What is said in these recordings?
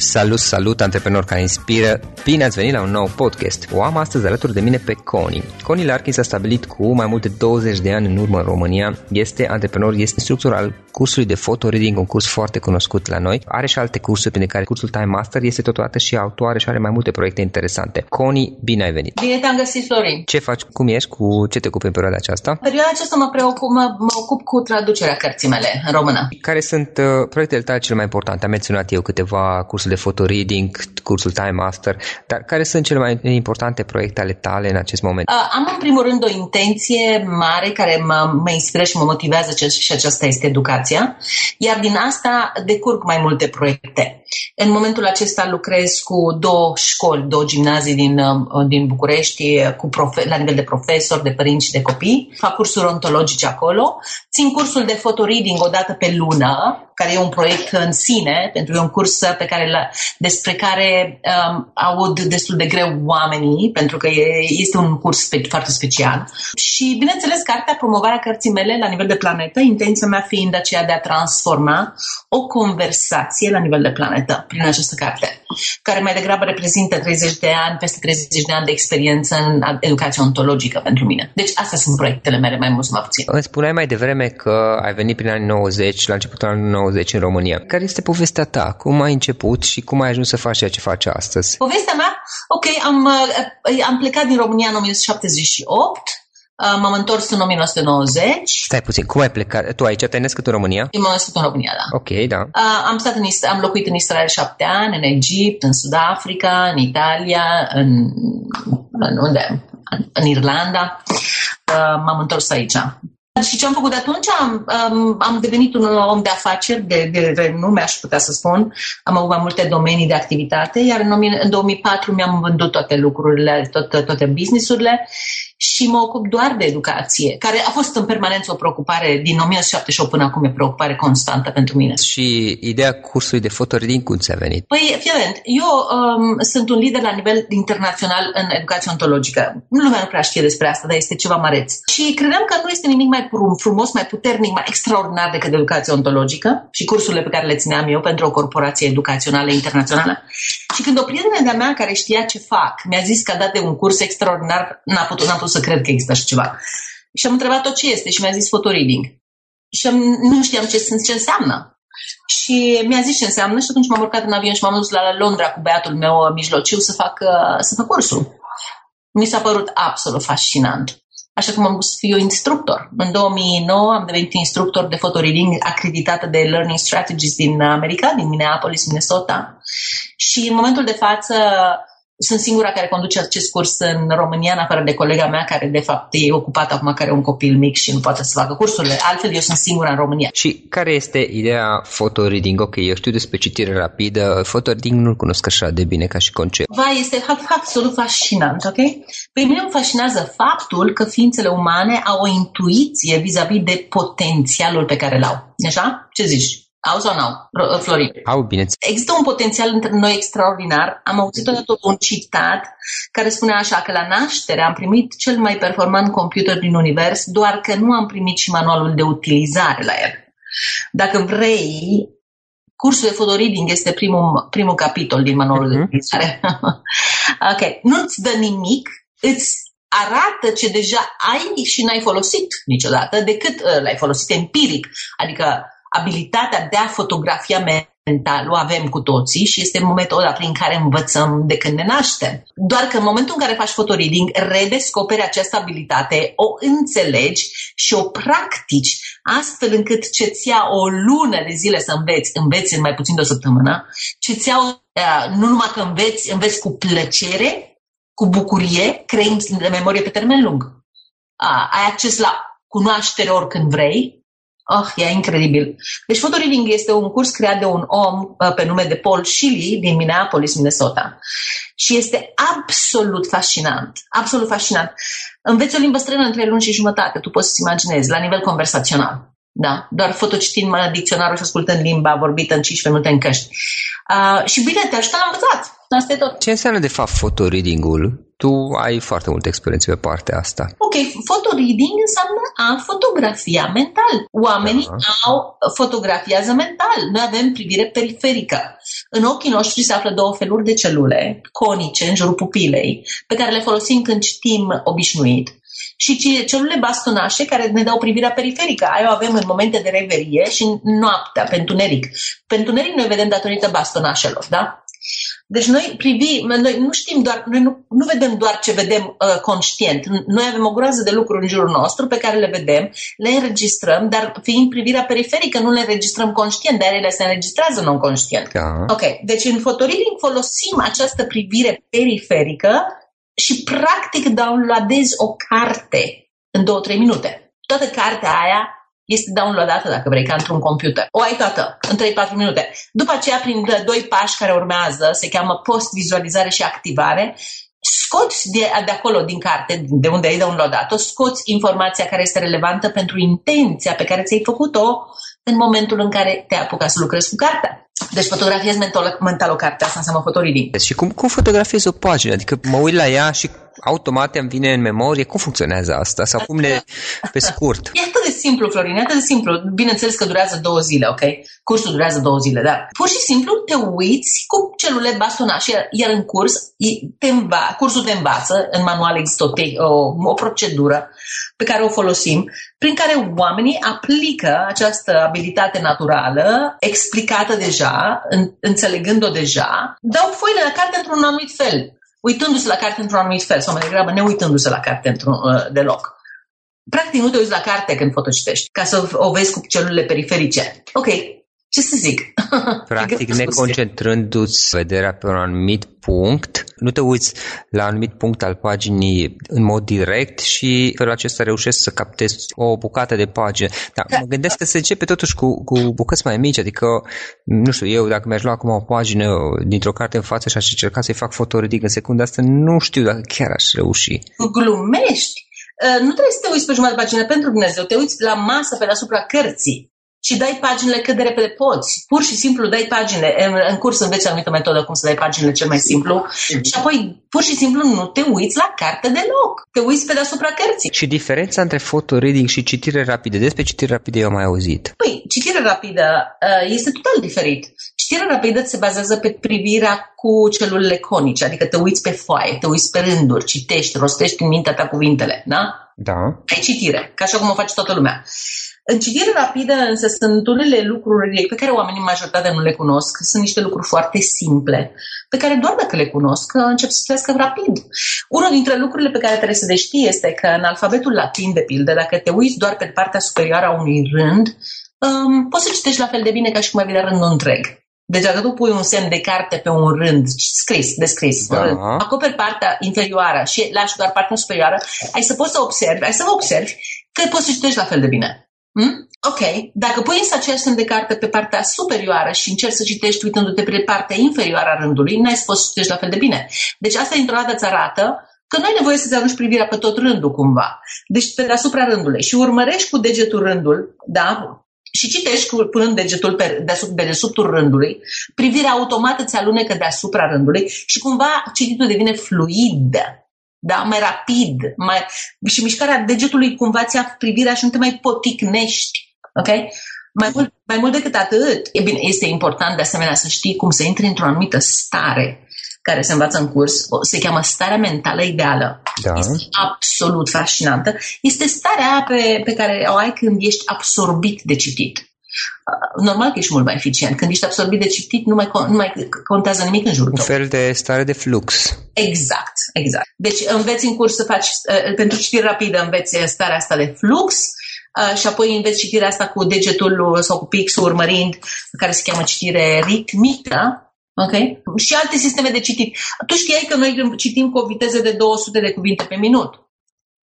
Salut, salut, antreprenori care inspiră! Bine ați venit la un nou podcast. O am astăzi alături de mine pe Coni. Connie Larkin s-a stabilit cu mai mult de 20 de ani în urmă în România. Este antreprenor, este instructor al cursului de photo reading, un curs foarte cunoscut la noi. Are și alte cursuri, printre care cursul Time Master este totodată și autoare și are mai multe proiecte interesante. Coni, bine ai venit! Bine te-am găsit, Florin! Ce faci? Cum ești? Cu ce te ocupi în perioada aceasta? În perioada aceasta mă, preocup, mă, mă ocup cu traducerea cărții mele în română. Care sunt uh, proiectele tale cele mai importante? Am menționat eu câteva cursuri de photo reading, cursul Time Master, dar care sunt cele mai importante proiecte ale tale în acest moment? Uh, am în primul rând o intenție mare care mă, mă inspiră și mă motivează și aceasta este educația, iar din asta decurg mai multe proiecte. În momentul acesta lucrez cu două școli, două gimnazii din, uh, din București, cu profe- la nivel de profesori, de părinți și de copii. Fac cursuri ontologice acolo. Țin cursul de photo reading o dată pe lună, care e un proiect în sine, pentru că e un curs pe care la, despre care um, aud destul de greu oamenii, pentru că e, este un curs spe, foarte special. Și, bineînțeles, cartea, promovarea cărții mele la nivel de planetă, intenția mea fiind aceea de a transforma o conversație la nivel de planetă prin această carte, care mai degrabă reprezintă 30 de ani, peste 30 de ani de experiență în educație ontologică pentru mine. Deci astea sunt proiectele mele, mai mult sau mai puțin. Îmi spuneai mai devreme că ai venit prin anii 90, la începutul anului 90 în România. Care este povestea ta? Cum ai început și cum ai ajuns să faci ceea ce faci astăzi? Povestea mea? Ok, am, uh, am plecat din România în 1978, uh, m-am întors în 1990. Stai puțin, cum ai plecat? Tu aici te-ai născut în România? Eu m-am născut în România, da. Ok, da. Uh, am, stat în, am locuit în Israel șapte ani, în Egipt, în Sud-Africa, în Italia, în, în unde? În, în Irlanda. M-am întors aici. Și ce am făcut de atunci? Am, am, am devenit un om de afaceri, de, de renume, aș putea să spun. Am avut mai multe domenii de activitate, iar în, în 2004 mi-am vândut toate lucrurile, toate, toate businessurile și mă ocup doar de educație, care a fost în permanență o preocupare din 1978 până acum, e preocupare constantă pentru mine. Și ideea cursului de fotoreading cum ți-a venit? Păi, fiament, eu um, sunt un lider la nivel internațional în educație ontologică. Lumea nu prea știe despre asta, dar este ceva măreț. Și credeam că nu este nimic mai frumos, mai puternic, mai extraordinar decât educație ontologică și cursurile pe care le țineam eu pentru o corporație educațională internațională. Și când o prietenă de-a mea care știa ce fac mi-a zis că a dat de un curs extraordinar, n-a putut, n-a putut să cred că există așa ceva. Și am întrebat-o ce este și mi-a zis fotoreading. Și am, nu știam ce, ce înseamnă. Și mi-a zis ce înseamnă și atunci m-am urcat în avion și m-am dus la Londra cu băiatul meu mijlociu să fac, să fac cursul. Mi s-a părut absolut fascinant. Așa că m-am dus să fiu instructor. În 2009 am devenit instructor de fotoreading acreditată de Learning Strategies din America, din Minneapolis, Minnesota. Și în momentul de față sunt singura care conduce acest curs în România, în afară de colega mea, care de fapt e ocupată acum, care are un copil mic și nu poate să facă cursurile. Altfel, eu sunt singura în România. Și care este ideea reading? Ok, eu știu despre citire rapidă. reading nu-l cunosc așa de bine ca și concept. Va, este absolut fascinant, ok? Pe mine îmi fascinează faptul că ființele umane au o intuiție vis-a-vis de potențialul pe care l-au. Așa? Ce zici? Au sau nu au, Florin? Au, bine. Există un potențial între noi extraordinar. Am auzit odată un citat care spune așa că la naștere am primit cel mai performant computer din univers, doar că nu am primit și manualul de utilizare la el. Dacă vrei, cursul de fotoreading este primul, primul capitol din manualul uh-huh. de mhm. utilizare. ok. Nu-ți dă nimic, îți arată ce deja ai și n-ai folosit niciodată, decât uh, l-ai folosit empiric. Adică abilitatea de a fotografia mental o avem cu toții și este metoda prin care învățăm de când ne naștem. Doar că în momentul în care faci fotoreading, redescoperi această abilitate, o înțelegi și o practici astfel încât ce-ți ia o lună de zile să înveți, înveți în mai puțin de o săptămână, ce-ți ia, uh, nu numai că înveți, înveți cu plăcere, cu bucurie, crei de memorie pe termen lung. Uh, ai acces la cunoaștere oricând vrei, Oh, e incredibil. Deci Photoreading este un curs creat de un om uh, pe nume de Paul Shilly din Minneapolis, Minnesota. Și este absolut fascinant. Absolut fascinant. Înveți o limbă străină între luni și jumătate, tu poți să-ți imaginezi, la nivel conversațional. Da, doar fotocitind dicționarul și ascultând limba vorbită în 15 minute în căști. Uh, și bine, te ajută la învățat. Asta e tot. Ce înseamnă de fapt fotoreading-ul? Tu ai foarte multă experiență pe partea asta. Ok, photoreading înseamnă a fotografia mental. Oamenii da. au fotografiază mental. Noi avem privire periferică. În ochii noștri se află două feluri de celule conice în jurul pupilei, pe care le folosim când citim obișnuit și celule bastonașe care ne dau privirea periferică. Aia o avem în momente de reverie și noaptea, pe întuneric. Pe întuneric noi vedem datorită bastonașelor, da? Deci noi privim, noi nu știm doar, noi nu, nu vedem doar ce vedem uh, conștient. Noi avem o groază de lucruri în jurul nostru pe care le vedem, le înregistrăm, dar fiind privirea periferică nu le înregistrăm conștient, dar ele se înregistrează non-conștient. Da. Ok, deci în fotoreading folosim această privire periferică și practic downloadezi o carte în 2-3 minute. Toată cartea aia este downloadată, dacă vrei, ca într-un computer. O ai toată, în 3-4 minute. După aceea, prin doi pași care urmează, se cheamă post-vizualizare și activare, scoți de, de acolo, din carte, de unde ai downloadat-o, scoți informația care este relevantă pentru intenția pe care ți-ai făcut-o în momentul în care te apucat să lucrezi cu cartea. Deci fotografiezi mental, mental o carte, asta înseamnă fotoreading. Și cum, cum fotografiezi o pagină? Adică mă uit la ea și automat îmi vine în memorie. Cum funcționează asta? Sau cum le, pe scurt? E atât de simplu, Florin, e atât de simplu. Bineînțeles că durează două zile, ok? Cursul durează două zile, dar pur și simplu te uiți cu celule bastonașe, iar în curs, te înva, cursul te învață, în manual există o, te- o, o procedură pe care o folosim, prin care oamenii aplică această abilitate naturală, explicată deja, în, înțelegând-o deja, dau foile la carte într-un anumit fel uitându-se la carte într-un anumit fel, sau mai degrabă neuitându-se la carte într-un, uh, deloc. Practic nu te uiți la carte când fotocitești, ca să o vezi cu celulele periferice. Ok, ce să zic? Practic, neconcentrându-ți vederea pe un anumit punct, nu te uiți la un anumit punct al paginii în mod direct și felul acesta reușești să captezi o bucată de pagină. Dar da. mă gândesc că se începe totuși cu, cu bucăți mai mici, adică, nu știu, eu dacă mi-aș lua acum o pagină dintr-o carte în față și aș încerca să-i fac fotoridic în secunda asta, nu știu dacă chiar aș reuși. Glumești! Uh, nu trebuie să te uiți pe jumătate de pagină pentru Dumnezeu, te uiți la masă pe deasupra cărții și dai paginile cât de repede poți. Pur și simplu dai pagine. În, în curs înveți o anumită metodă cum să dai paginile cel mai simplu mm-hmm. și apoi pur și simplu nu te uiți la carte deloc. Te uiți pe deasupra cărții. Și diferența între fotoreading și citire rapidă? Despre citire rapidă eu am mai auzit. Păi, citire rapidă uh, este total diferit. Citirea rapidă se bazează pe privirea cu celulele conice, adică te uiți pe foaie, te uiți pe rânduri, citești, rostești în mintea ta cuvintele, da? Da. Ai citire, ca așa cum o face toată lumea. În citire rapidă însă sunt unele lucruri pe care oamenii majoritatea nu le cunosc. Sunt niște lucruri foarte simple, pe care doar dacă le cunosc încep să citească rapid. Unul dintre lucrurile pe care trebuie să le știi este că în alfabetul latin, de pildă, dacă te uiți doar pe partea superioară a unui rând, um, poți să citești la fel de bine ca și cum ai vedea rândul întreg. Deci dacă tu pui un semn de carte pe un rând scris, descris, da. acoperi partea inferioară și lași doar partea superioară, ai să poți să observi, ai să vă observi că poți să citești la fel de bine. Hmm? Ok, dacă pui însă aceeași semn de carte pe partea superioară și încerci să citești uitându-te pe partea inferioară a rândului, n-ai să poți să citești la fel de bine. Deci asta dintr-o dată îți arată că nu ai nevoie să-ți arunci privirea pe tot rândul cumva. Deci pe deasupra rândului și urmărești cu degetul rândul, da? Și citești cu, punând degetul pe deasupra, dedesubtul rândului, privirea automată ți alunecă deasupra rândului și cumva cititul devine fluid da? mai rapid, mai... și mișcarea degetului cumva ți-a privirea și nu te mai poticnești. Ok? Mai mult, mai mult decât atât, e bine, este important de asemenea să știi cum să intri într-o anumită stare care se învață în curs, se cheamă starea mentală ideală. Da. Este absolut fascinantă. Este starea pe, pe care o ai când ești absorbit de citit. Uh, normal că ești mult mai eficient. Când ești absorbit de citit, nu mai, nu mai contează nimic în jurul tău. Un fel de stare de flux. Exact, exact. Deci înveți în curs să faci, uh, pentru citire rapidă înveți starea asta de flux uh, și apoi înveți citirea asta cu degetul sau cu pixul urmărind, care se cheamă citire ritmică, Ok? Și alte sisteme de citit. Tu știai că noi citim cu o viteză de 200 de cuvinte pe minut.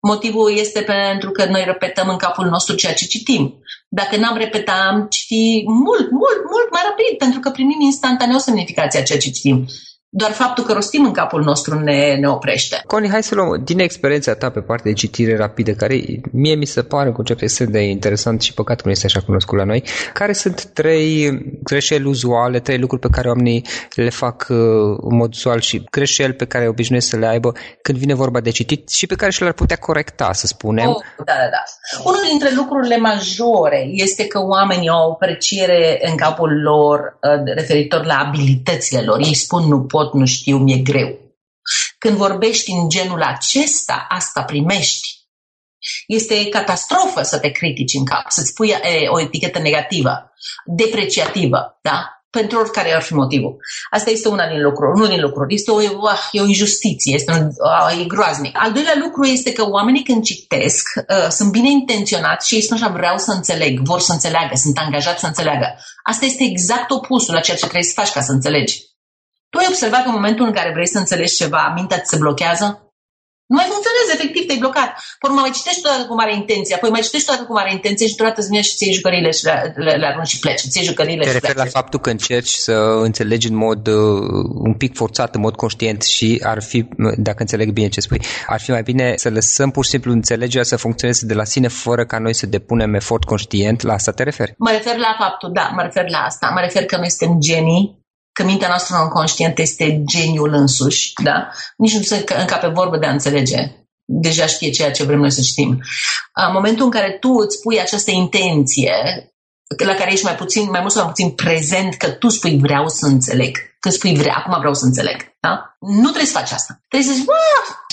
Motivul este pentru că noi repetăm în capul nostru ceea ce citim. Dacă n-am repetat, am citi mult, mult, mult mai rapid, pentru că primim instantaneu semnificația ceea ce citim. Doar faptul că rostim în capul nostru ne, ne oprește. Coni, hai să luăm din experiența ta pe partea de citire rapidă, care mie mi se pare un concept extrem de interesant și păcat că nu este așa cunoscut la noi. Care sunt trei greșeli uzuale, trei lucruri pe care oamenii le fac uh, în mod uzual și greșeli pe care obișnuiesc să le aibă când vine vorba de citit și pe care și le-ar putea corecta, să spunem? Oh, da, da, da. Unul dintre lucrurile majore este că oamenii au o apreciere în capul lor uh, referitor la abilitățile lor. Ei spun nu pot pot, nu știu, mi-e greu. Când vorbești în genul acesta, asta primești. Este catastrofă să te critici în cap, să-ți pui e, o etichetă negativă, depreciativă, da? Pentru oricare ar fi motivul. Asta este una din lucruri, unul din lucruri. Este o, uh, e o injustiție, este un, uh, e groaznic. Al doilea lucru este că oamenii când citesc uh, sunt bine intenționați și ei spun așa, vreau să înțeleg, vor să înțeleagă, sunt angajați să înțeleagă. Asta este exact opusul la ceea ce trebuie să faci ca să înțelegi. Tu ai observat că în momentul în care vrei să înțelegi ceva, mintea ți se blochează? Nu mai funcționează, efectiv, te-ai blocat. Păi mai citești toată cu mare intenție, apoi mai citești toată cu mare intenție și deodată îți vine și ți iei jucăriile și le, le, le arunci și pleci. Ți iei jucăriile te și referi la faptul că încerci să înțelegi în mod uh, un pic forțat, în mod conștient și ar fi, dacă înțeleg bine ce spui, ar fi mai bine să lăsăm pur și simplu înțelegerea să funcționeze de la sine fără ca noi să depunem efort conștient. La asta te referi? Mă refer la faptul, da, mă refer la asta. Mă refer că noi suntem genii că mintea noastră non-conștientă este geniul însuși, da? Nici nu se încape vorbă de a înțelege. Deja știe ceea ce vrem noi să știm. În momentul în care tu îți pui această intenție, la care ești mai puțin, mai mult sau mai puțin prezent, că tu spui vreau să înțeleg. Când spui vrea, acum vreau să înțeleg. Da? Nu trebuie să faci asta. Trebuie să zici,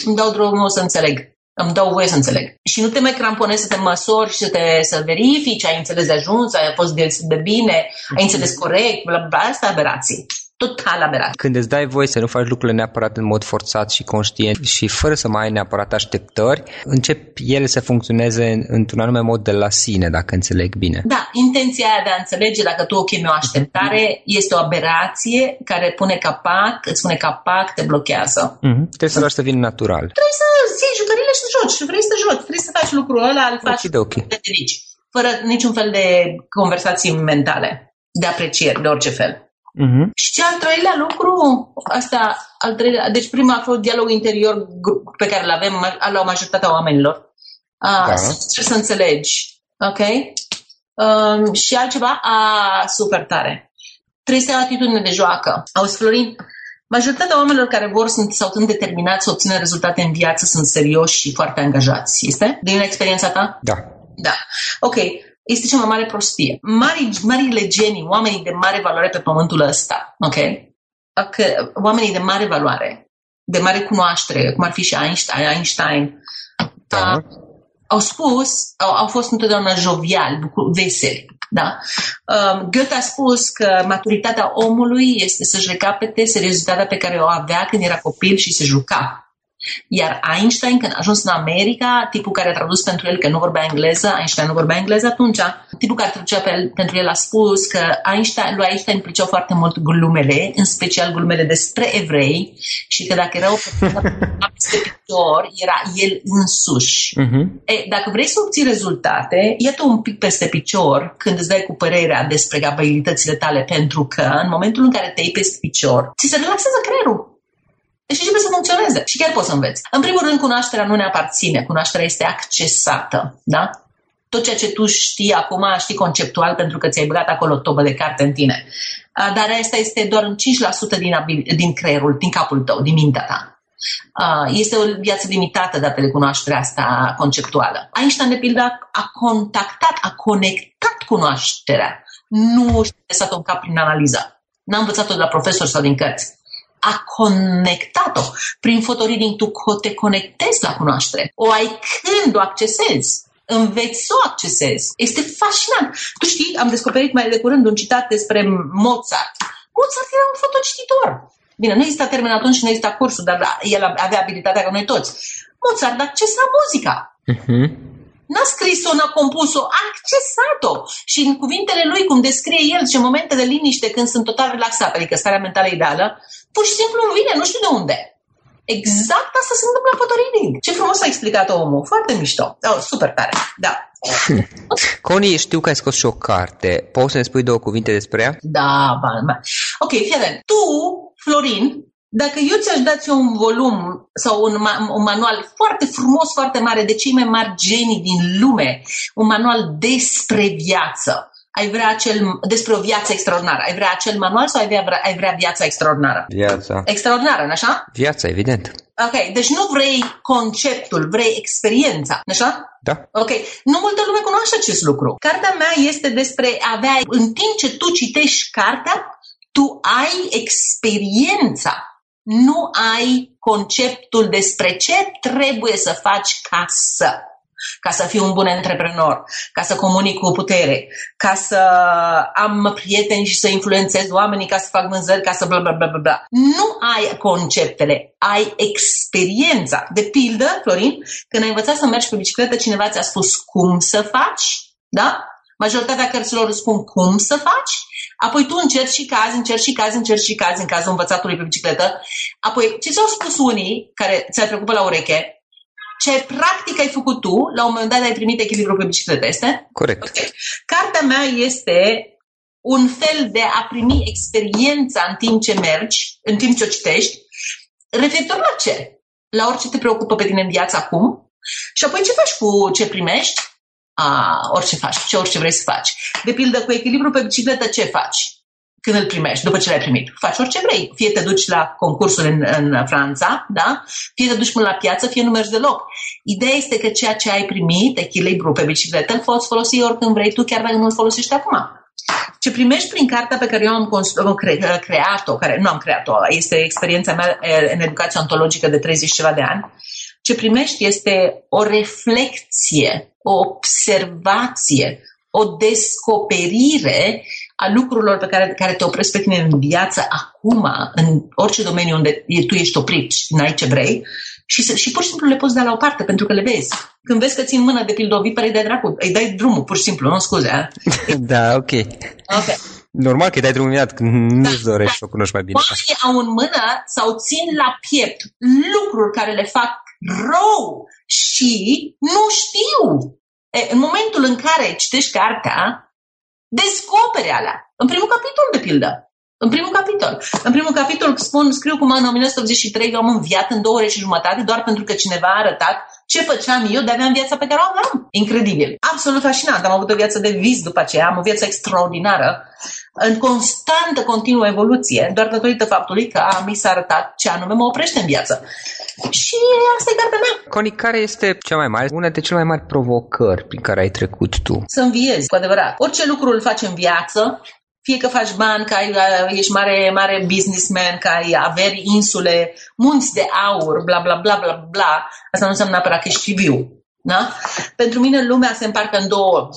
îmi dau drumul să înțeleg îmi dau voie să înțeleg. Și nu te mai cramponezi să te măsori și să te să verifici, ai înțeles de ajuns, ai fost de, de bine, ai înțeles corect, bla, bla, asta aberații total aberat. Când îți dai voie să nu faci lucrurile neapărat în mod forțat și conștient și fără să mai ai neapărat așteptări, încep ele să funcționeze într-un anume mod de la sine, dacă înțeleg bine. Da, intenția aia de a înțelege, dacă tu o chemi o așteptare, este o aberație care pune capac, îți pune capac, te blochează. Mm-hmm. Trebuie să lași să vină natural. Trebuie să iei jucările și să joci. Vrei să joci, trebuie să faci lucrul ăla, îl faci okay, okay. fără niciun fel de conversații mentale, de aprecieri, de orice fel. Uh-huh. Și al treilea lucru, asta, al treilea, deci prima a fost dialogul interior pe care îl avem la majoritatea oamenilor. A, da. să, să înțelegi, ok? Um, și altceva, a, super tare. Trebuie să ai o atitudine de joacă. Auzi, Florin, majoritatea oamenilor care vor sunt, sau sunt determinați să obțină rezultate în viață sunt serioși și foarte angajați. Este? Din experiența ta? Da. Da. Ok este cea mai mare prostie. Mari, marile genii, oamenii de mare valoare pe pământul ăsta, ok? Că oamenii de mare valoare, de mare cunoaștere, cum ar fi și Einstein, Einstein da. uh, au spus, au, au fost întotdeauna joviali, veseli. Da? Uh, Goethe a spus că maturitatea omului este să-și recapete seriozitatea pe care o avea când era copil și se juca. Iar Einstein, când a ajuns în America, tipul care a tradus pentru el că nu vorbea engleză, Einstein nu vorbea engleză atunci, tipul care traducea pe el, pentru el a spus că Einstein, lui Einstein plăceau foarte mult glumele, în special glumele despre evrei, și că dacă era o persoană peste picior, era el însuși. Uh-huh. E, dacă vrei să obții rezultate, iată un pic peste picior când îți dai cu părerea despre abilitățile tale, pentru că în momentul în care te iei peste picior, ți se relaxează creierul. Deci începe să funcționeze și chiar poți să înveți. În primul rând, cunoașterea nu ne aparține, cunoașterea este accesată, da? Tot ceea ce tu știi acum, știi conceptual pentru că ți-ai băgat acolo tobă de carte în tine. Dar asta este doar un 5% din, abil- din creierul, din capul tău, din mintea ta. Este o viață limitată dată de cunoașterea asta conceptuală. Einstein, de pildă, a contactat, a conectat cunoașterea. Nu și-a lăsat-o în cap prin analiză. N-a învățat-o de la profesor sau din cărți a conectat-o. Prin fotoreading tu te conectezi la cunoaștere. O ai când o accesezi înveți să o accesezi. Este fascinant. Tu știi, am descoperit mai de curând un citat despre Mozart. Mozart era un fotocititor. Bine, nu exista termen atunci și nu exista cursul, dar el avea abilitatea ca noi toți. Mozart accesa muzica. Uh-huh. N-a scris-o, n-a compus-o, a accesat-o. Și în cuvintele lui, cum descrie el, ce momente de liniște când sunt total relaxat, adică starea mentală ideală, pur și simplu îmi vine, nu știu de unde. Exact asta se întâmplă în photoreading. Ce frumos a explicat omul. Foarte mișto. Oh, super tare. Da. Connie, știu că ai scos și o carte. Poți să ne spui două cuvinte despre ea? Da, ba, ba. Ok, fii Tu, Florin, Dacă eu ți-aș da ție un volum sau un, ma- un manual foarte frumos, foarte mare, de cei mai mari genii din lume, un manual despre viață, ai vrea acel, despre o viață extraordinară, ai vrea acel manual sau ai vrea, ai vrea viața extraordinară? Viața. Extraordinară, nu așa? Viața, evident. Ok, deci nu vrei conceptul, vrei experiența, nu așa? Da. Ok, nu multă lume cunoaște acest lucru. Cartea mea este despre a avea, în timp ce tu citești cartea, tu ai experiența nu ai conceptul despre ce trebuie să faci ca să. Ca să fiu un bun antreprenor, ca să comunic cu putere, ca să am prieteni și să influențez oamenii, ca să fac vânzări, ca să bla bla bla bla bla. Nu ai conceptele, ai experiența. De pildă, Florin, când ai învățat să mergi pe bicicletă, cineva ți-a spus cum să faci, da? Majoritatea cărților spun cum să faci, apoi tu încerci și cazi, încerci și cazi, încerci și cazi în cazul învățatului pe bicicletă, apoi ce ți-au spus unii care ți-ai trecut pe la ureche, ce practic ai făcut tu, la un moment dat ai primit echilibru pe bicicletă, este? Corect. Okay. Cartea mea este un fel de a primi experiența în timp ce mergi, în timp ce o citești, referitor la ce? La orice te preocupă pe tine în viață acum și apoi ce faci cu ce primești? A, orice faci, ce orice vrei să faci. De pildă, cu echilibru pe bicicletă, ce faci? Când îl primești, după ce l-ai primit. Faci orice vrei. Fie te duci la concursul în, în Franța, da? fie te duci până la piață, fie nu mergi deloc. Ideea este că ceea ce ai primit, echilibru pe bicicletă, îl poți folosi oricând vrei tu, chiar dacă nu îl folosești acum. Ce primești prin cartea pe care eu am creat-o, care nu am creat-o, este experiența mea în educație ontologică de 30 ceva de ani, ce primești este o reflexie, o observație, o descoperire a lucrurilor pe care, care te opresc pe tine în viață acum, în orice domeniu unde tu ești oprit și n-ai ce vrei, și, și pur și simplu le poți da la o parte pentru că le vezi. Când vezi că ții în mână de pildă o viperă, îi dai dracu, îi dai drumul, pur și simplu, nu scuze. da, ok. Ok. Normal că îi dai drumul imediat, când nu-ți Da. dorești să o cunoști mai bine. Oamenii au în mână sau țin la piept lucruri care le fac rău și nu știu. E, în momentul în care citești cartea, descoperi alea. În primul capitol, de pildă. În primul capitol. În primul capitol spun, scriu cum în 1983 eu am înviat în două ore și jumătate doar pentru că cineva a arătat ce făceam eu de aveam viața pe care o aveam. Incredibil. Absolut fascinant. Am avut o viață de vis după aceea, am o viață extraordinară, în constantă, continuă evoluție, doar datorită faptului că mi s-a arătat ce anume mă oprește în viață. Și asta e cartea mea. Connie, care este cea mai mare, una dintre cele mai mari provocări prin care ai trecut tu? Să înviezi, cu adevărat. Orice lucru îl faci în viață, fie că faci bani, că ai, ești mare, mare businessman, că ai averi, insule, munți de aur, bla bla bla bla bla, asta nu înseamnă neapărat că ești viu. Da? Pentru mine lumea se împarcă în două.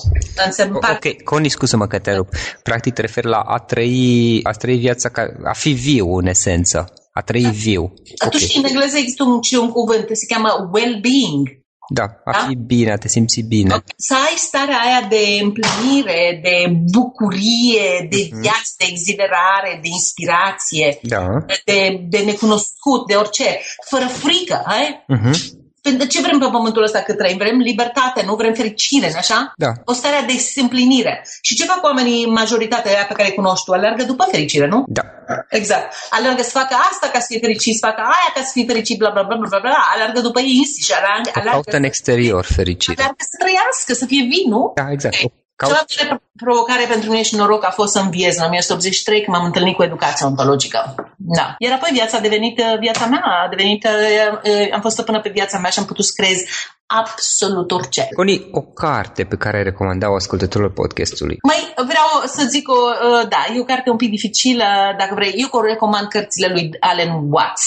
Se împarcă... Ok, Connie, scuză-mă că te rup. Practic te referi la a trăi, a trăi viața, ca, a fi viu în esență. A trăi da. viu. Atunci okay. în engleză există un, și un cuvânt, se cheamă well-being. Da, a da? fi bine, a te simți bine. Okay. Să ai starea aia de împlinire, de bucurie, de uh-huh. viață, de exhilarare, de inspirație, da. de, de necunoscut, de orice, fără frică. Hai? Uh-huh. Pentru ce vrem pe pământul ăsta cât trăim? Vrem libertate, nu vrem fericire, nu așa? Da. O stare de împlinire. Și ce fac oamenii, majoritatea aia pe care îi cunoști tu? Alergă după fericire, nu? Da. Exact. Alergă să facă asta ca să fie fericit, să facă aia ca să fie fericit, bla bla bla bla bla. Alergă după ei înșiși, alergă, alergă, caută în exterior fericire. Alergă să trăiască, să fie vin, nu? Da, exact. Okay. Cea mai mare provocare pentru mine și noroc a fost să înviez în 1983 când m-am întâlnit cu educația ontologică. Da. Iar apoi viața a devenit viața mea, a devenit, am fost stăpână pe viața mea și am putut să creez absolut orice. Connie, o carte pe care ai recomanda-o ascultătorilor podcastului? Mai vreau să zic, o, da, e o carte un pic dificilă, dacă vrei. Eu recomand cărțile lui Alan Watts.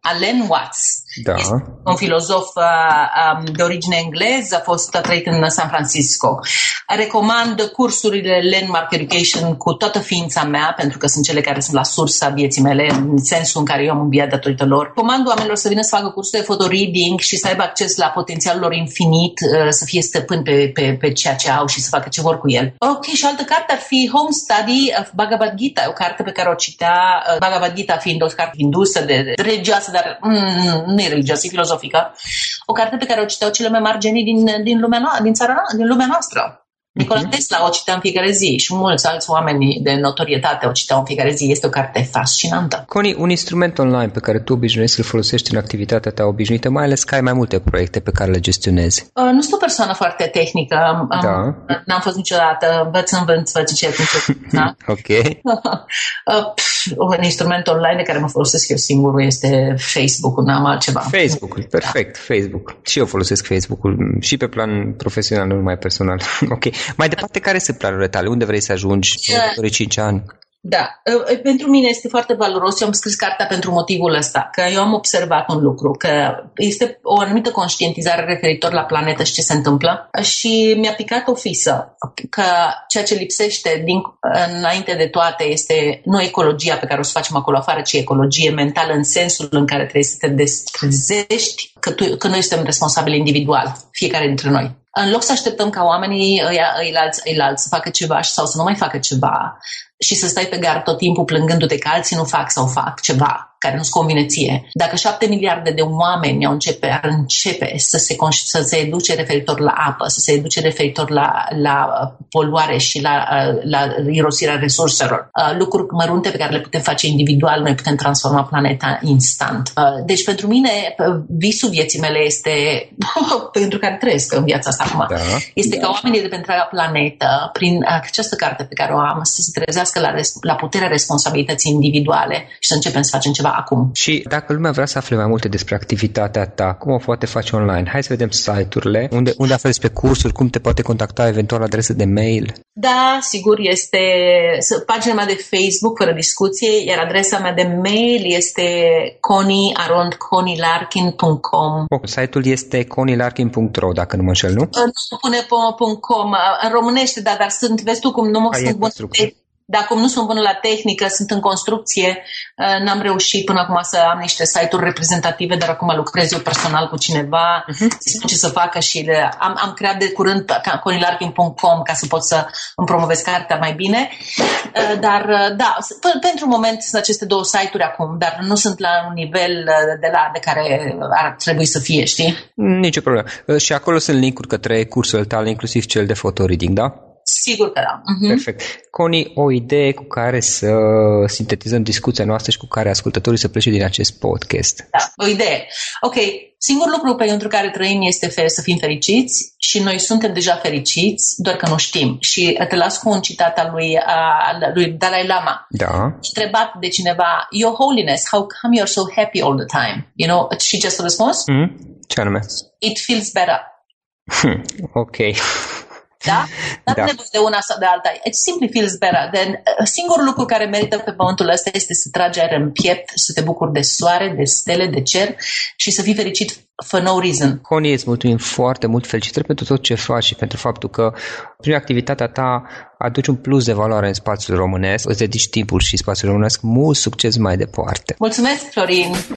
Alan Watts. Da. Este un filozof uh, de origine engleză, a fost trăit în San Francisco. Recomand cursurile Landmark Education cu toată ființa mea, pentru că sunt cele care sunt la sursa vieții mele, în sensul în care eu am înviat datorită lor. Comand oamenilor să vină să facă cursul de photoreading și să aibă acces la potențialul lor infinit, uh, să fie stăpân pe, pe, pe ceea ce au și să facă ce vor cu el. Ok, și altă carte ar fi Home Study of Bhagavad Gita, o carte pe care o citea, uh, Bhagavad Gita fiind o carte hindusă de, de religioasă, dar mm, nu e religioasă, e filozofică. O carte pe care o citeau cele mai mari genii din, din, lumea no- din, țara no- din lumea noastră. Nikola uh-huh. Tesla o citeam fiecare zi și mulți alți oameni de notorietate o citeau în fiecare zi. Este o carte fascinantă. Coni, un instrument online pe care tu obișnuiești să-l folosești în activitatea ta obișnuită, mai ales că ai mai multe proiecte pe care le gestionezi. Uh, nu sunt o persoană foarte tehnică. Am, da. N-am fost niciodată. Învăț, învăț, văd ce da? Ok. uh, un instrument online de care mă folosesc eu singur este Facebook-ul, n-am altceva. Facebook-ul, da. perfect, da. Facebook. Și eu folosesc Facebook-ul și pe plan profesional, nu numai personal. ok. Mai departe, care sunt planurile tale? Unde vrei să ajungi în următorii 5 ani? Da, pentru mine este foarte valoros. Eu am scris cartea pentru motivul ăsta, că eu am observat un lucru, că este o anumită conștientizare referitor la planetă și ce se întâmplă și mi-a picat o fisă că ceea ce lipsește din, înainte de toate este nu ecologia pe care o să facem acolo afară, ci ecologie mentală în sensul în care trebuie să te destrezești că, tu, că noi suntem responsabili individual, fiecare dintre noi. În loc să așteptăm ca oamenii îi, îi, alți, îi alți să facă ceva sau să nu mai facă ceva și să stai pe gard tot timpul plângându-te că alții nu fac sau fac ceva, care nu-ți convine ție. Dacă șapte miliarde de oameni au începe, ar începe să se, să se educe referitor la apă, să se educe referitor la, la poluare și la, la irosirea resurselor, uh, lucruri mărunte pe care le putem face individual, noi putem transforma planeta instant. Uh, deci pentru mine visul vieții mele este, pentru care trăiesc în viața asta acum, da. este ca oamenii de pe întreaga planetă, prin această carte pe care o am, să se trezească la, la puterea responsabilității individuale și să începem să facem ceva acum. Și dacă lumea vrea să afle mai multe despre activitatea ta, cum o poate face online? Hai să vedem site-urile, unde, unde afli despre cursuri, cum te poate contacta, eventual adresă de mail. Da, sigur, este pagina mea de Facebook, fără discuție, iar adresa mea de mail este coniarondconilarkin.com oh, Site-ul este conilarkin.ro, dacă nu mă înșel, nu? Nu pune .com, în românește, da, dar sunt, vezi tu cum nu mă sunt bun dacă nu sunt bună la tehnică, sunt în construcție, uh, n-am reușit până acum să am niște site-uri reprezentative, dar acum lucrez eu personal cu cineva, uh-huh. spun ce să facă și le, am, am creat de curând conilarkin.com ca să pot să îmi promovez cartea mai bine. Uh, dar uh, da, pentru moment sunt aceste două site-uri acum, dar nu sunt la un nivel de la de care ar trebui să fie, știi? Nicio problemă. Și acolo sunt linkuri către cursul tale, inclusiv cel de fotoreading, da? Sigur că da. Uh-huh. Perfect. Coni, o idee cu care să sintetizăm discuția noastră și cu care ascultătorii să plece din acest podcast. Da, o idee. Ok, singurul lucru pentru care trăim este să fim fericiți și noi suntem deja fericiți, doar că nu știm. Și te las cu un citat al lui, al lui Dalai Lama. Da. Întrebat de cineva, Your Holiness, how come you're so happy all the time? You know, și ce a răspuns? Mm? Ce anume? It feels better. Hmm, ok. Da? Nu da. nevoie de una sau de alta. It simply feels better. Then, uh, singurul lucru care merită pe pământul ăsta este să tragi aer în piept, să te bucuri de soare, de stele, de cer și să fii fericit for no reason. Connie, îți mulțumim foarte mult. Felicitări pentru tot ce faci și pentru faptul că prin activitatea ta aduci un plus de valoare în spațiul românesc, îți dedici timpul și spațiul românesc. Mult succes mai departe! Mulțumesc, Florin!